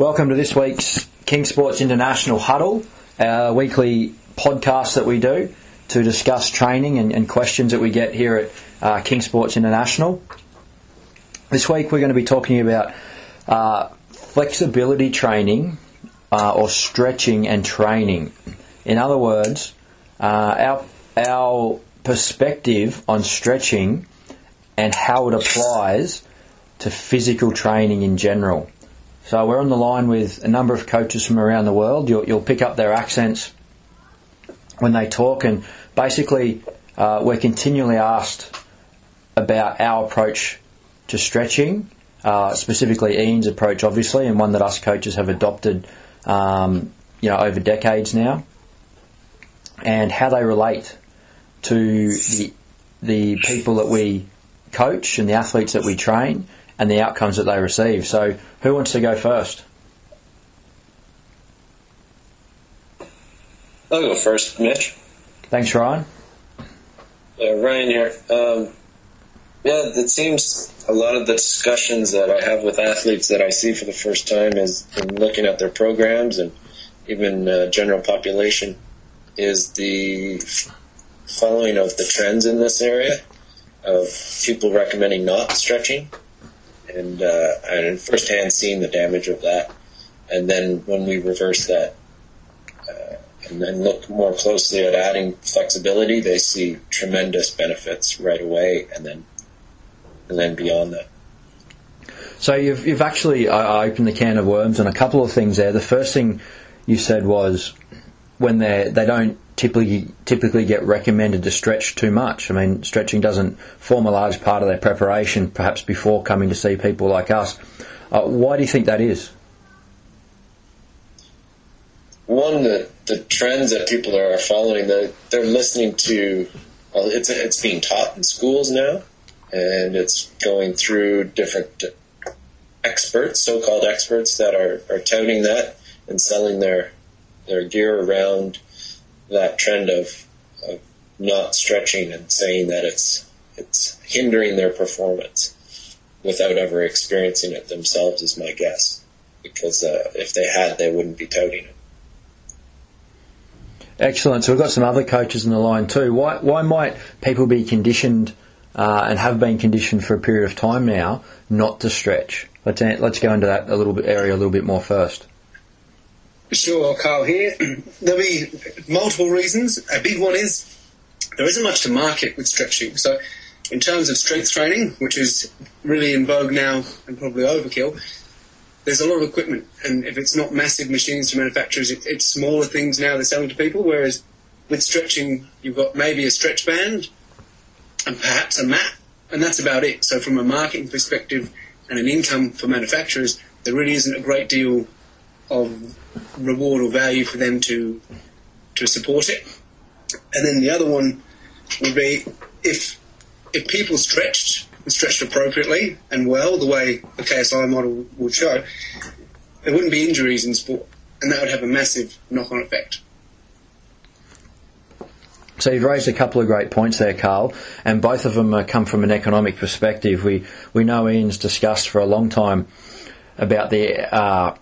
Welcome to this week's King Sports International Huddle, our weekly podcast that we do to discuss training and, and questions that we get here at uh, King Sports International. This week we're going to be talking about uh, flexibility training uh, or stretching and training. In other words, uh, our, our perspective on stretching and how it applies to physical training in general. So we're on the line with a number of coaches from around the world. You'll, you'll pick up their accents when they talk, and basically, uh, we're continually asked about our approach to stretching, uh, specifically Ian's approach, obviously, and one that us coaches have adopted, um, you know, over decades now, and how they relate to the the people that we coach and the athletes that we train and the outcomes that they receive. So, who wants to go first? I'll go first, Mitch. Thanks, Ryan. Uh, Ryan here. Um, yeah, it seems a lot of the discussions that I have with athletes that I see for the first time is in looking at their programs and even uh, general population is the following of the trends in this area of people recommending not stretching and uh, and firsthand seeing the damage of that. And then when we reverse that uh, and then look more closely at adding flexibility, they see tremendous benefits right away, and then and then beyond that. So you've you've actually uh, opened the can of worms on a couple of things there. The first thing you said was when they they don't typically typically get recommended to stretch too much. I mean, stretching doesn't form a large part of their preparation, perhaps before coming to see people like us. Uh, why do you think that is? One, the the trends that people are following, the, they're listening to. Well, it's it's being taught in schools now, and it's going through different experts, so-called experts, that are, are touting that and selling their their gear around that trend of, of not stretching and saying that it's it's hindering their performance without ever experiencing it themselves is my guess. Because uh, if they had, they wouldn't be touting it. Excellent. So we've got some other coaches in the line too. Why why might people be conditioned uh, and have been conditioned for a period of time now not to stretch? Let's let's go into that a little bit area a little bit more first. Sure, Carl here. There'll be multiple reasons. A big one is there isn't much to market with stretching. So, in terms of strength training, which is really in vogue now and probably overkill, there's a lot of equipment. And if it's not massive machines to manufacturers, it, it's smaller things now they're selling to people. Whereas with stretching, you've got maybe a stretch band and perhaps a mat, and that's about it. So, from a marketing perspective and an income for manufacturers, there really isn't a great deal of reward or value for them to to support it. And then the other one would be if if people stretched and stretched appropriately and well, the way the KSI model would show, there wouldn't be injuries in sport, and that would have a massive knock-on effect. So you've raised a couple of great points there, Carl, and both of them come from an economic perspective. We we know Ian's discussed for a long time about the uh,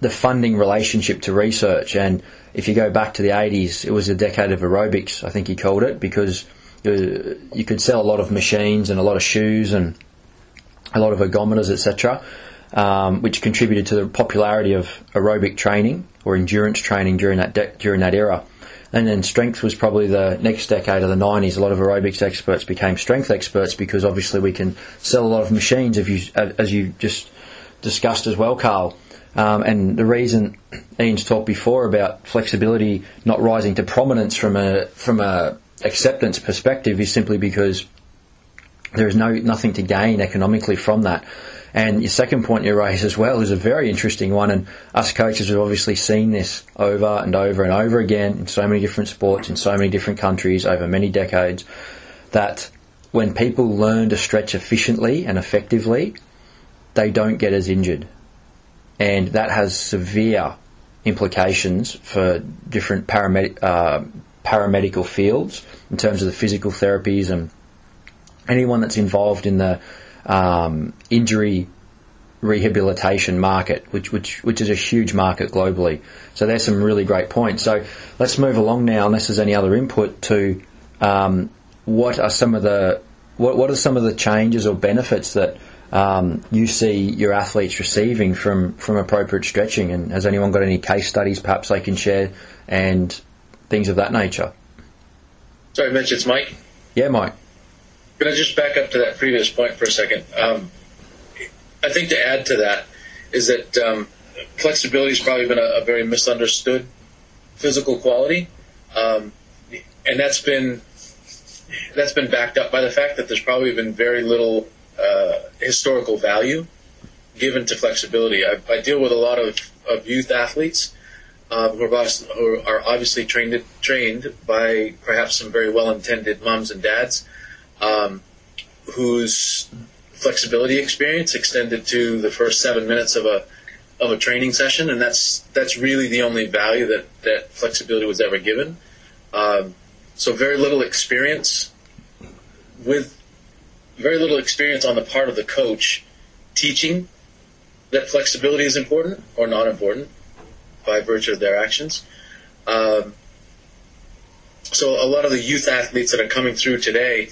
the funding relationship to research. And if you go back to the 80s, it was a decade of aerobics, I think he called it, because you could sell a lot of machines and a lot of shoes and a lot of ergometers, etc., um, which contributed to the popularity of aerobic training or endurance training during that de- during that era. And then strength was probably the next decade of the 90s. A lot of aerobics experts became strength experts because obviously we can sell a lot of machines, as you, as you just discussed as well, Carl. Um, and the reason Ian's talked before about flexibility not rising to prominence from a from a acceptance perspective is simply because there is no nothing to gain economically from that. And your second point you raise as well is a very interesting one, and us coaches have obviously seen this over and over and over again in so many different sports in so many different countries over many decades. That when people learn to stretch efficiently and effectively, they don't get as injured and that has severe implications for different uh, paramedical fields in terms of the physical therapies and anyone that's involved in the um, injury rehabilitation market, which, which, which is a huge market globally. So there's some really great points. So let's move along now, unless there's any other input to um, what are some of the what, what are some of the changes or benefits that um, you see your athletes receiving from, from appropriate stretching? And has anyone got any case studies perhaps they can share and things of that nature? Sorry, Mitch, it's Mike. Yeah, Mike. Can I just back up to that previous point for a second? Um, I think to add to that is that um, flexibility has probably been a, a, very misunderstood physical quality, um, and that's been that's been backed up by the fact that there's probably been very little uh, historical value given to flexibility. I, I, deal with a lot of, of youth athletes uh, who, are, who, are, obviously trained trained by perhaps some very well intended moms and dads um, whose flexibility experience extended to the first seven minutes of a of a training session, and that's that's really the only value that that flexibility was ever given. Um, so very little experience with very little experience on the part of the coach teaching that flexibility is important or not important by virtue of their actions. Um, so a lot of the youth athletes that are coming through today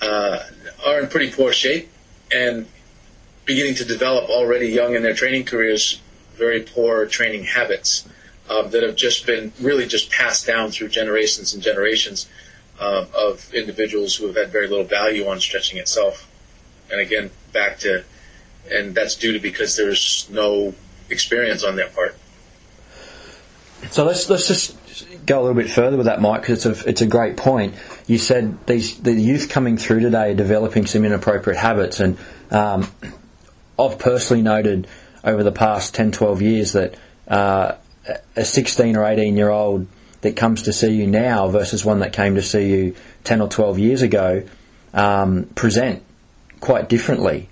uh, are in pretty poor shape and beginning to develop already young in their training careers very poor training habits um, that have just been really just passed down through generations and generations uh, of individuals who have had very little value on stretching itself. And again, back to, and that's due to because there's no experience on their part. So let's let's just go a little bit further with that, Mike, because it's a it's a great point. You said these the youth coming through today are developing some inappropriate habits, and um, I've personally noted over the past 10, 12 years that uh, a 16 or 18 year old that comes to see you now versus one that came to see you 10 or 12 years ago um, present quite differently.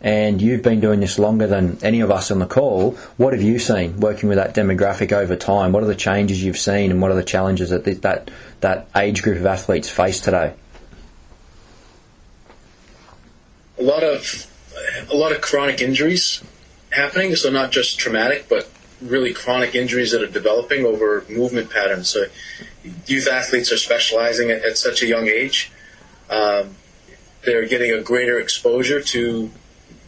And you've been doing this longer than any of us on the call. What have you seen working with that demographic over time? What are the changes you've seen, and what are the challenges that that that age group of athletes face today? A lot of a lot of chronic injuries happening. So not just traumatic, but really chronic injuries that are developing over movement patterns. So youth athletes are specializing at, at such a young age. Um, they're getting a greater exposure to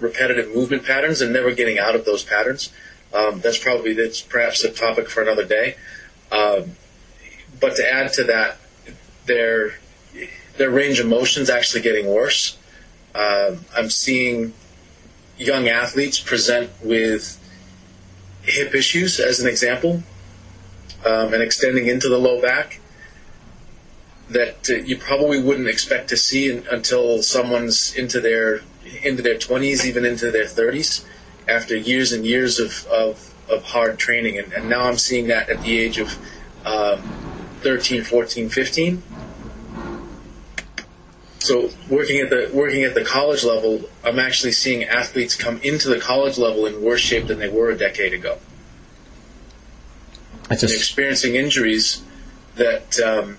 repetitive movement patterns and never getting out of those patterns. Um, that's probably that's perhaps a topic for another day. Um, but to add to that, their their range of motion is actually getting worse. Um, I'm seeing young athletes present with hip issues, as an example, um, and extending into the low back that uh, you probably wouldn't expect to see in, until someone's into their into their 20s, even into their 30s, after years and years of, of, of hard training. And, and, now I'm seeing that at the age of um, 13, 14, 15. So working at the working at the college level, I'm actually seeing athletes come into the college level in worse shape than they were a decade ago. Just... And experiencing injuries that um,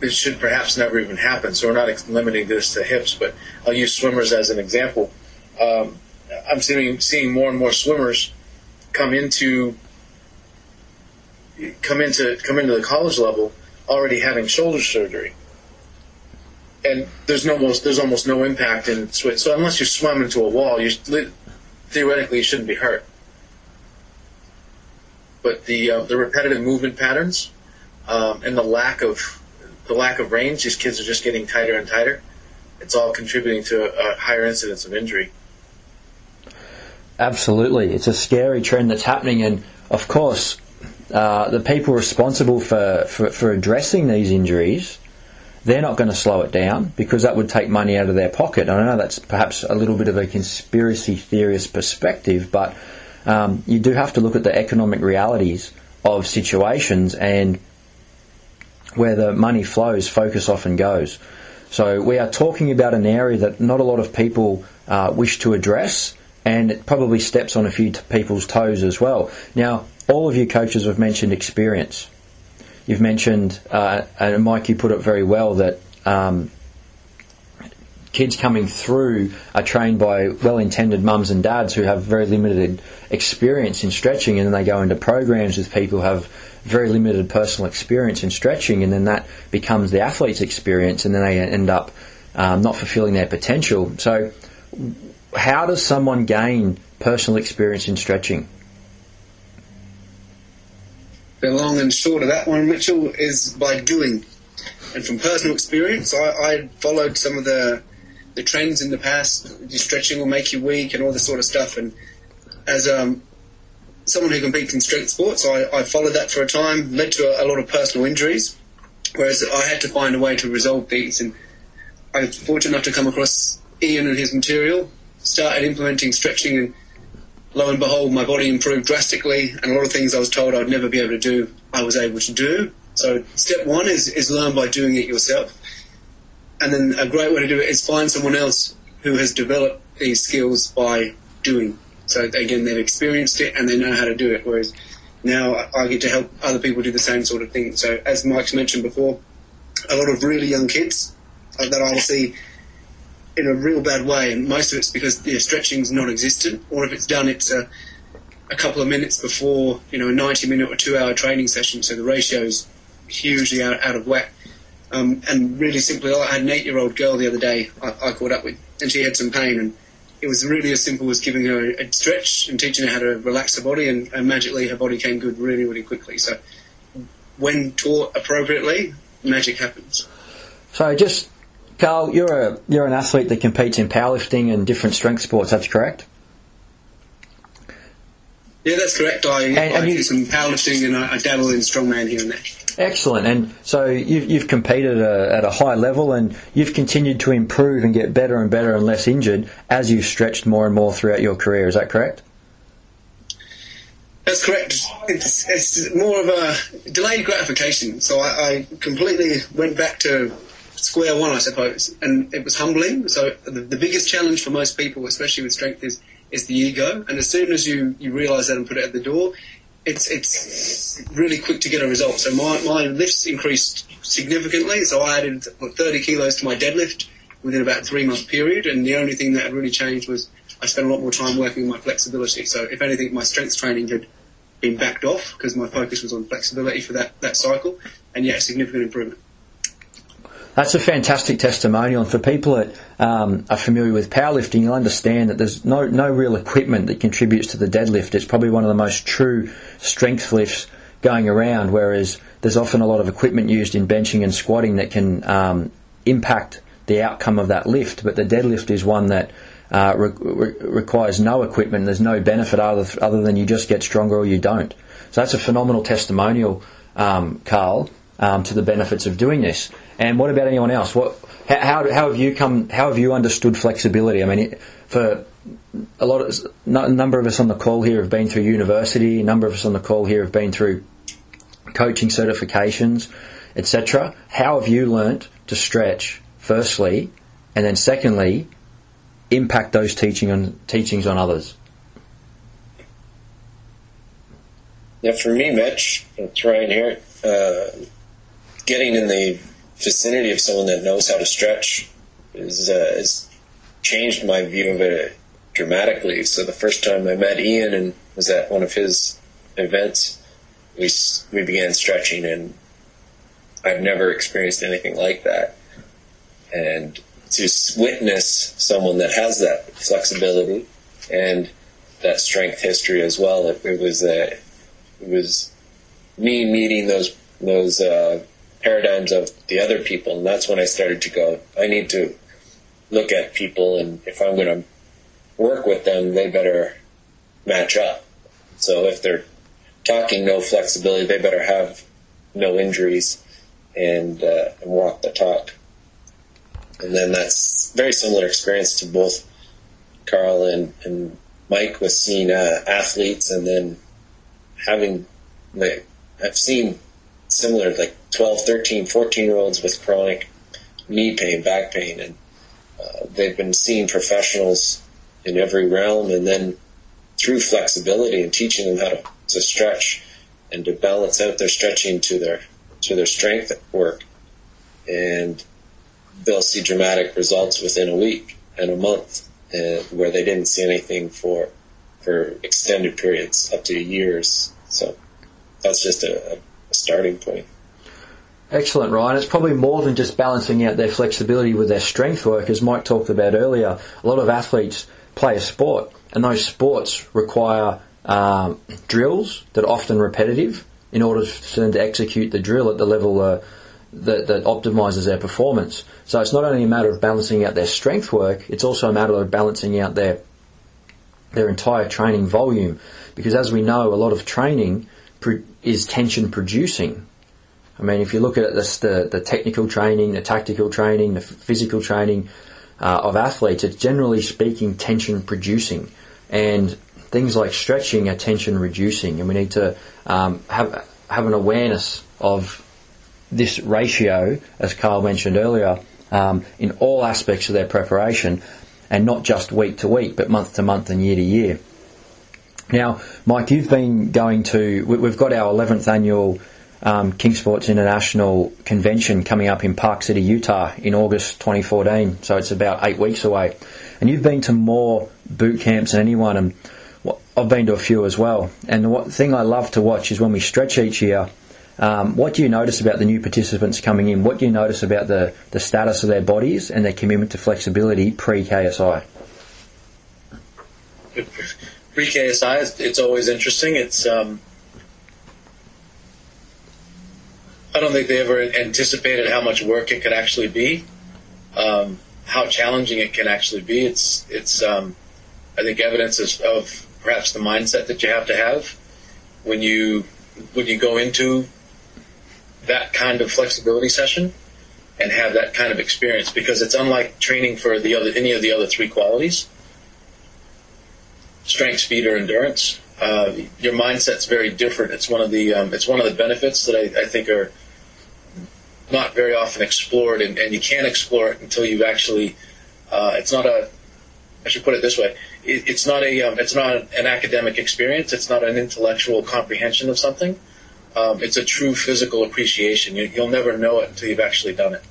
it should perhaps never even happen. So we're not limiting this to hips, but I'll use swimmers as an example. Um, I'm seeing seeing more and more swimmers come into come into come into the college level already having shoulder surgery and there's no most there's almost no impact in swim. So unless you swim into a wall, you theoretically you shouldn't be hurt. But the uh, the repetitive movement patterns um, and the lack of the lack of range, these kids are just getting tighter and tighter. It's all contributing to a, a higher incidence of injury. Absolutely, it's a scary trend that's happening, and of course, uh, the people responsible for, for, for addressing these injuries they're not going to slow it down because that would take money out of their pocket. I know that's perhaps a little bit of a conspiracy theorist perspective, but um, you do have to look at the economic realities of situations and where the money flows, focus often goes. So we are talking about an area that not a lot of people uh, wish to address, and it probably steps on a few t- people's toes as well. Now, all of you coaches have mentioned experience. You've mentioned, uh, and Mike, you put it very well that um, kids coming through are trained by well-intended mums and dads who have very limited experience in stretching, and then they go into programs with people who have very limited personal experience in stretching, and then that becomes the athlete's experience, and then they end up um, not fulfilling their potential. So, how does someone gain personal experience in stretching? The long and short of that one, Mitchell, is by doing. And from personal experience, I, I followed some of the the trends in the past. Stretching will make you weak and all this sort of stuff. And as um, someone who competes in strength sports, I, I followed that for a time, led to a, a, lot of personal injuries. Whereas I had to find a way to resolve these. And I was fortunate enough to come across Ian and his material, started implementing stretching, and lo and behold, my body improved drastically. And a lot of things I was told I'd never be able to do, I was able to do. So step one is, is learn by doing it yourself. And then a great way to do it is find someone else who has developed these skills by doing. So again, they've experienced it and they know how to do it. Whereas now I get to help other people do the same sort of thing. So as Mike's mentioned before, a lot of really young kids uh, that I see in a real bad way, and most of it's because their stretching's non-existent, or if it's done, it's a, a couple of minutes before you know a 90-minute or two-hour training session. So the ratio is hugely out, out of whack. Um, and really simply, I had an eight-year-old girl the other day I, I, caught up with, and she had some pain, and it was really as simple as giving her a, stretch and teaching her how to relax her body, and, and magically her body came good really, really quickly. So when taught appropriately, magic happens. So just Carl, you're a you're an athlete that competes in powerlifting and different strength sports. That's correct. Yeah, that's correct. I, and, and I you, do some powerlifting and I, I dabble in strongman here and there. Excellent. And so you've, you've competed a, at a high level and you've continued to improve and get better and better and less injured as you've stretched more and more throughout your career. Is that correct? That's correct. It's, it's more of a delayed gratification. So I, I, completely went back to square one, I suppose, and it was humbling. So the, the biggest challenge for most people, especially with strength, is is the ego. And as soon as you, you realise that and put it at the door, it's it's really quick to get a result. So my, my lifts increased significantly. So I added 30 kilos to my deadlift within about three month period, and the only thing that had really changed was I spent a lot more time working on my flexibility. So if anything, my strength training had been backed off because my focus was on flexibility for that, that cycle, and yet significant improvement. That's a fantastic testimonial, and for people that um, are familiar with powerlifting, you'll understand that there's no no real equipment that contributes to the deadlift. It's probably one of the most true strength lifts going around, whereas there's often a lot of equipment used in benching and squatting that can um, impact the outcome of that lift. But the deadlift is one that uh, re- re- requires no equipment. There's no benefit other, other than you just get stronger or you don't. So that's a phenomenal testimonial, um, Carl, um, to the benefits of doing this. And what about anyone else? What, how, how have you come? How have you understood flexibility? I mean, for a lot of a number of us on the call here have been through university. A number of us on the call here have been through coaching certifications, etc. How have you learnt to stretch? Firstly, and then secondly, impact those teaching on teachings on others. Yeah, for me, Mitch, it's Ryan here. Uh, getting in the vicinity of someone that knows how to stretch is, uh, has changed my view of it dramatically. So the first time I met Ian and was at one of his events, we we began stretching, and I've never experienced anything like that. And to witness someone that has that flexibility and that strength history as well, it, it was uh, it was me meeting those those uh, paradigms of the other people, and that's when I started to go. I need to look at people, and if I'm going to work with them, they better match up. So if they're talking no flexibility, they better have no injuries and, uh, and walk the talk. And then that's very similar experience to both Carl and, and Mike with seeing uh, athletes and then having like I've seen similar like 12, 13, 14 year olds with chronic knee pain, back pain, and uh, they've been seeing professionals in every realm, and then through flexibility and teaching them how to, to stretch and to balance out their stretching to their to their strength work, and they'll see dramatic results within a week and a month, uh, where they didn't see anything for for extended periods, up to years. So that's just a, a starting point. Excellent, Ryan. It's probably more than just balancing out their flexibility with their strength work, as Mike talked about earlier. A lot of athletes play a sport, and those sports require um, drills that are often repetitive in order for them to execute the drill at the level uh, that, that optimizes their performance. So it's not only a matter of balancing out their strength work, it's also a matter of balancing out their their entire training volume. Because as we know, a lot of training is tension producing. I mean, if you look at this, the, the technical training, the tactical training, the physical training uh, of athletes, it's generally speaking tension producing. And things like stretching are tension reducing. And we need to um, have, have an awareness of this ratio, as Carl mentioned earlier, um, in all aspects of their preparation, and not just week to week, but month to month and year to year. Now, Mike, you've been going to, we've got our 11th annual um, King Sports International Convention coming up in Park City, Utah in August 2014, so it's about eight weeks away. And you've been to more boot camps than anyone, and I've been to a few as well. And the thing I love to watch is when we stretch each year, um, what do you notice about the new participants coming in? What do you notice about the, the status of their bodies and their commitment to flexibility pre KSI? Pre KSI, it's always interesting. It's um, I don't think they ever anticipated how much work it could actually be, um, how challenging it can actually be. It's it's um, I think evidence of, of perhaps the mindset that you have to have when you when you go into that kind of flexibility session and have that kind of experience because it's unlike training for the other any of the other three qualities strength speed or endurance uh, your mindset's very different it's one of the um, it's one of the benefits that I, I, think are not very often explored and, and, you can't explore it until you've actually uh, it's not a I should put it this way it, it's not a um, it's not an academic experience it's not an intellectual comprehension of something um, it's a true physical appreciation. You, will never know it until you've actually done it.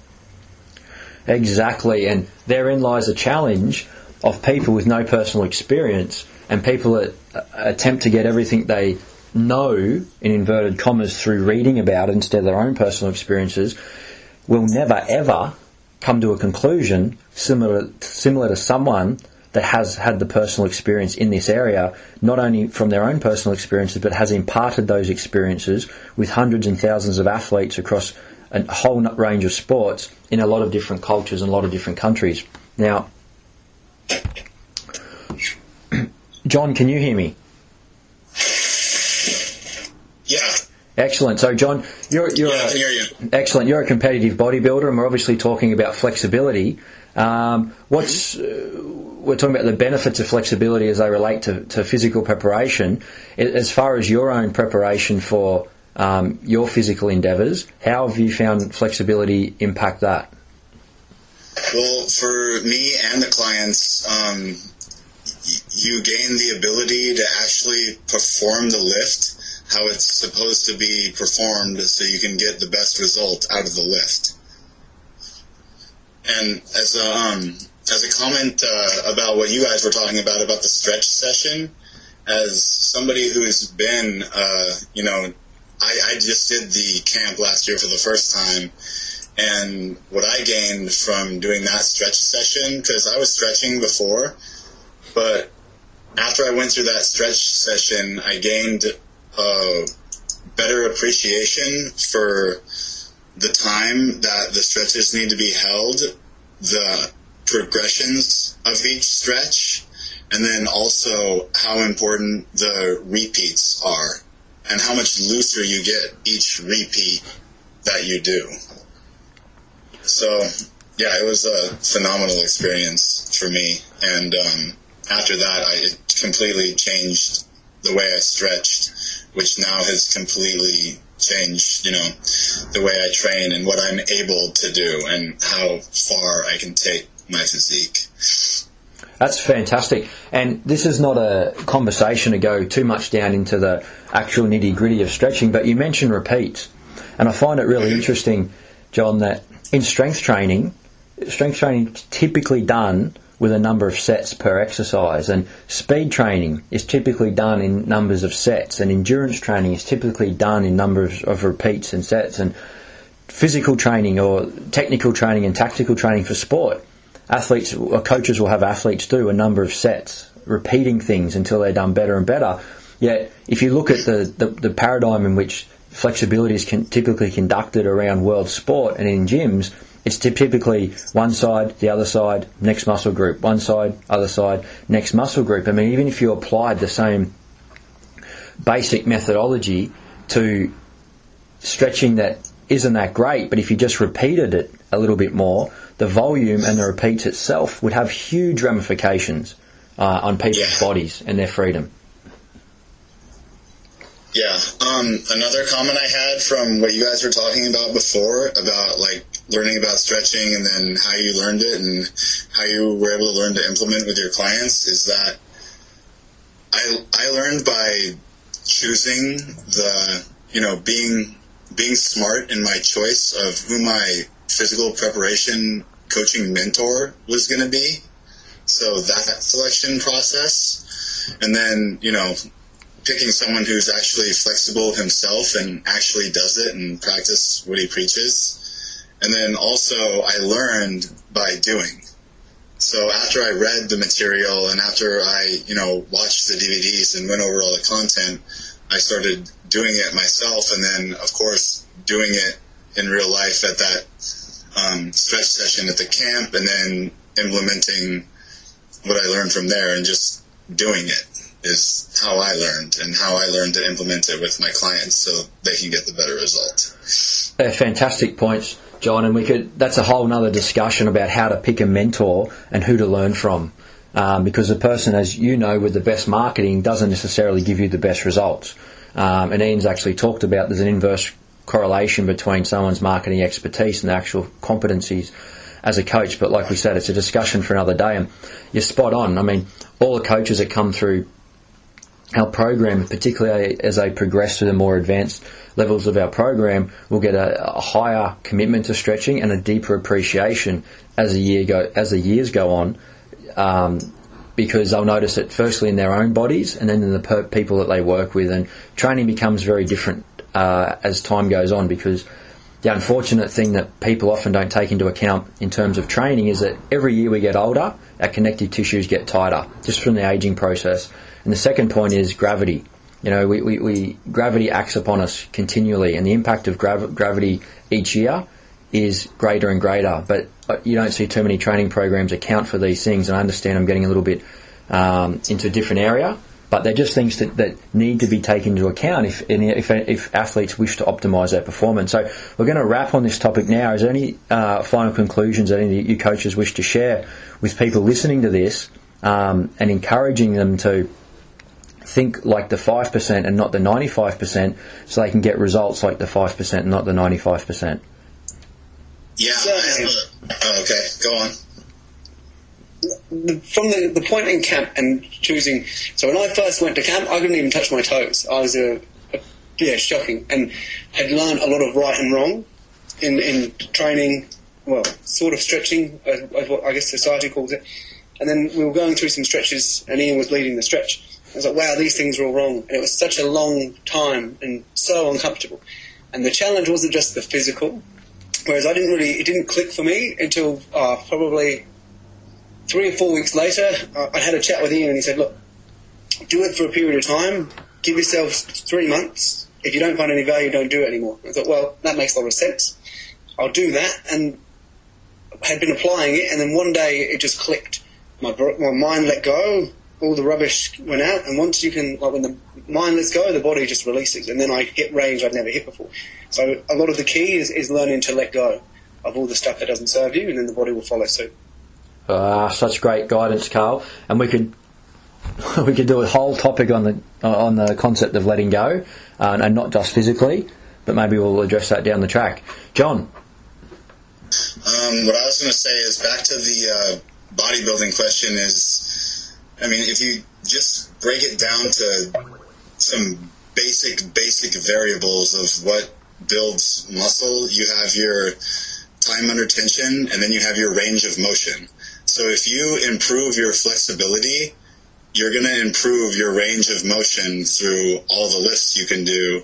Exactly, and therein lies a challenge of people with no personal experience and people that attempt to get everything they know in inverted commas through reading about it instead of their own personal experiences will never ever come to a conclusion similar similar to someone that has had the personal experience in this area, not only from their own personal experiences, but has imparted those experiences with hundreds and thousands of athletes across a whole range of sports in a lot of different cultures and a lot of different countries. Now, John, can you hear me? Yeah. Excellent. So, John, you're, you're yeah, hear you. excellent. You're a competitive bodybuilder, and we're obviously talking about flexibility. Um, what's uh, we're talking about the benefits of flexibility as they relate to, to physical preparation. As far as your own preparation for um, your physical endeavours, how have you found flexibility impact that? Well, for me and the clients, um, you gain the ability to actually perform the lift how it's supposed to be performed so you can get the best result out of the lift. And as a, um, as a comment uh, about what you guys were talking about about the stretch session, as somebody who's been, uh, you know, I, I just did the camp last year for the first time, and what I gained from doing that stretch session, because I was stretching before, but after I went through that stretch session, I gained a better appreciation for the time that the stretches need to be held, the progressions of each stretch, and then also how important the repeats are and how much looser you get each repeat that you do. So, yeah, it was a phenomenal experience for me. And um, after that, I, it completely changed the way I stretched, which now has completely changed, you know, the way I train and what I'm able to do and how far I can take my physique. That's fantastic. And this is not a conversation to go too much down into the actual nitty gritty of stretching, but you mentioned repeats. And I find it really interesting, John, that in strength training, strength training is typically done with a number of sets per exercise, and speed training is typically done in numbers of sets, and endurance training is typically done in numbers of repeats and sets, and physical training or technical training and tactical training for sport. Athletes or coaches will have athletes do a number of sets, repeating things until they're done better and better. Yet, if you look at the, the, the paradigm in which flexibility is con- typically conducted around world sport and in gyms, it's typically one side, the other side, next muscle group, one side, other side, next muscle group. I mean, even if you applied the same basic methodology to stretching that isn't that great, but if you just repeated it a little bit more, the volume and the repeats itself would have huge ramifications uh, on people's Yeah. bodies and their freedom. Yeah. Um, another comment I had from what you guys were talking about before about like learning about stretching and then how you learned it and how you were able to learn to implement with your clients is that I I learned by choosing the you know being being smart in my choice of who my physical preparation coaching mentor was going to be. So that selection process, and then you know picking someone who's actually flexible himself and actually does it and practice what he preaches. And then also I learned by doing. So after I read the material and after I, you know, watched the DVDs and went over all the content, I started doing it myself and then of course doing it in real life at that um, stretch session at the camp and then implementing what I learned from there and just doing it is how I learned and how I learned to implement it with my clients so they can get the better result. They're fantastic points, John, and we could. That's a whole other discussion about how to pick a mentor and who to learn from. Um, because the person, as you know, with the best marketing doesn't necessarily give you the best results. Um, and Ian's actually talked about there's an inverse correlation between someone's marketing expertise and their actual competencies as a coach. But like we said, it's a discussion for another day. And you're spot on. I mean, all the coaches that come through our program, particularly as they progress to the more advanced levels of our program, will get a, a higher commitment to stretching and a deeper appreciation as the year go as the years go on, um, because they'll notice it firstly in their own bodies and then in the per- people that they work with, and training becomes very different uh, as time goes on because. The unfortunate thing that people often don't take into account in terms of training is that every year we get older, our connective tissues get tighter just from the aging process. And the second point is gravity. You know, we, we, we gravity acts upon us continually, and the impact of grav- gravity each year is greater and greater. But uh, you don't see too many training programs account for these things. And I understand I'm getting a little bit um, into a different area, but they're just things that, that need to be taken into account if, if if athletes wish to optimise their performance. So we're going to wrap on this topic now. Is there any uh, final conclusions that any of you coaches wish to share with people listening to this um, and encouraging them to think like the 5% and not the 95% so they can get results like the 5% and not the 95%? Yeah. I have oh, okay, go on. from the, the point in camp and choosing. So when I first went to camp, I couldn't even touch my toes. I was a, a yeah, shocking, and had learned a lot of right and wrong in in training. Well, sort of stretching, as, as what I guess society calls it. And then we were going through some stretches, and Ian was leading the stretch. I was like, wow, these things are all wrong. And it was such a long time and so uncomfortable. And the challenge wasn't just the physical, whereas I didn't really, it didn't click for me until uh, probably three or four weeks later, I had a chat with Ian and he said, look, do it for a period of time, give yourself three months. If you don't find any value, don't do it anymore. I thought, well, that makes a lot of sense. I'll do that. And had been applying it, and then one day it just clicked. My, my mind let go, all the rubbish went out, and once you can, like when the mind lets go, the body just releases, and then I hit range I'd never hit before. So a lot of the key is, is learning to let go of all the stuff that doesn't serve you, and then the body will follow suit. Ah, such great guidance, Carl. And we could we could do a whole topic on the on the concept of letting go, uh, and not just physically, but maybe we'll address that down the track. John, Um, what I was going to say is back to the uh, bodybuilding question is, I mean, if you just break it down to some basic, basic variables of what builds muscle, you have your time under tension, and then you have your range of motion. So if you improve your flexibility, you're going to improve your range of motion through all the lifts you can do,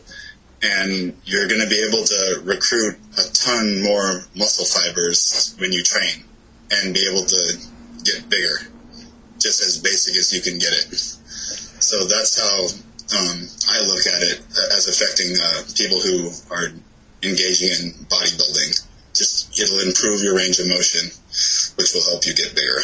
and you're going to be able to recruit a ton more muscle fibers when you train and be able to get bigger, just as basic as you can get it. So that's how um, I look at it as affecting uh, people who are engaging in bodybuilding. Just it'll improve your range of motion, which will help you get bigger.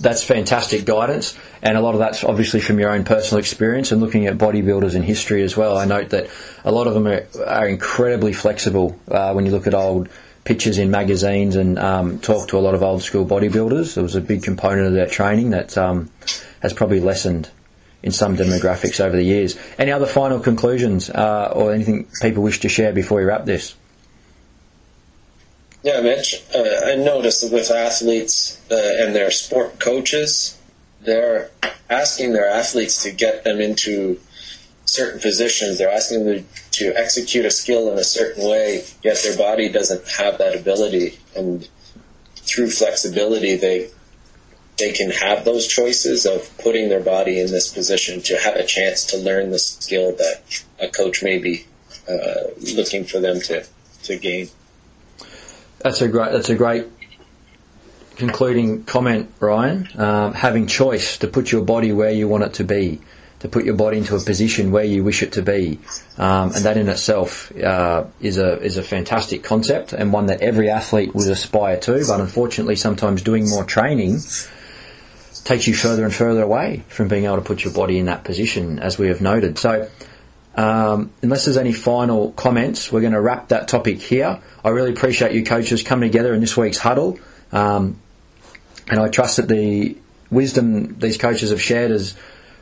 That's fantastic guidance, and a lot of that's obviously from your own personal experience and looking at bodybuilders in history as well. I note that a lot of them are, are incredibly flexible uh, when you look at old pictures in magazines and um, talk to a lot of old school bodybuilders. There was a big component of their training that um, has probably lessened in some demographics over the years. Any other final conclusions uh, or anything people wish to share before we wrap this? Yeah, Mitch, uh, I noticed with athletes uh, and their sport coaches, they're asking their athletes to get them into certain positions. They're asking them to execute a skill in a certain way, yet their body doesn't have that ability. And through flexibility, they they can have those choices of putting their body in this position to have a chance to learn the skill that a coach may be uh, looking for them to, to gain. That's a great. That's a great concluding comment, Ryan. Um, having choice to put your body where you want it to be, to put your body into a position where you wish it to be, um, and that in itself uh, is a is a fantastic concept and one that every athlete would aspire to. But unfortunately, sometimes doing more training takes you further and further away from being able to put your body in that position, as we have noted. So. Um, unless there's any final comments, we're going to wrap that topic here. I really appreciate you coaches coming together in this week's huddle, um, and I trust that the wisdom these coaches have shared has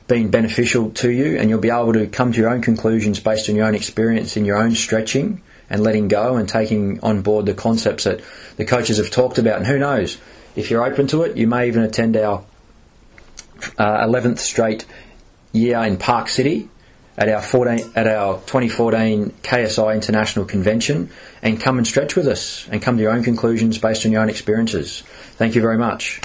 been beneficial to you, and you'll be able to come to your own conclusions based on your own experience in your own stretching and letting go and taking on board the concepts that the coaches have talked about. And who knows, if you're open to it, you may even attend our uh, 11th straight year in Park City at our 14, at our 2014 KSI International Convention and come and stretch with us and come to your own conclusions based on your own experiences. Thank you very much.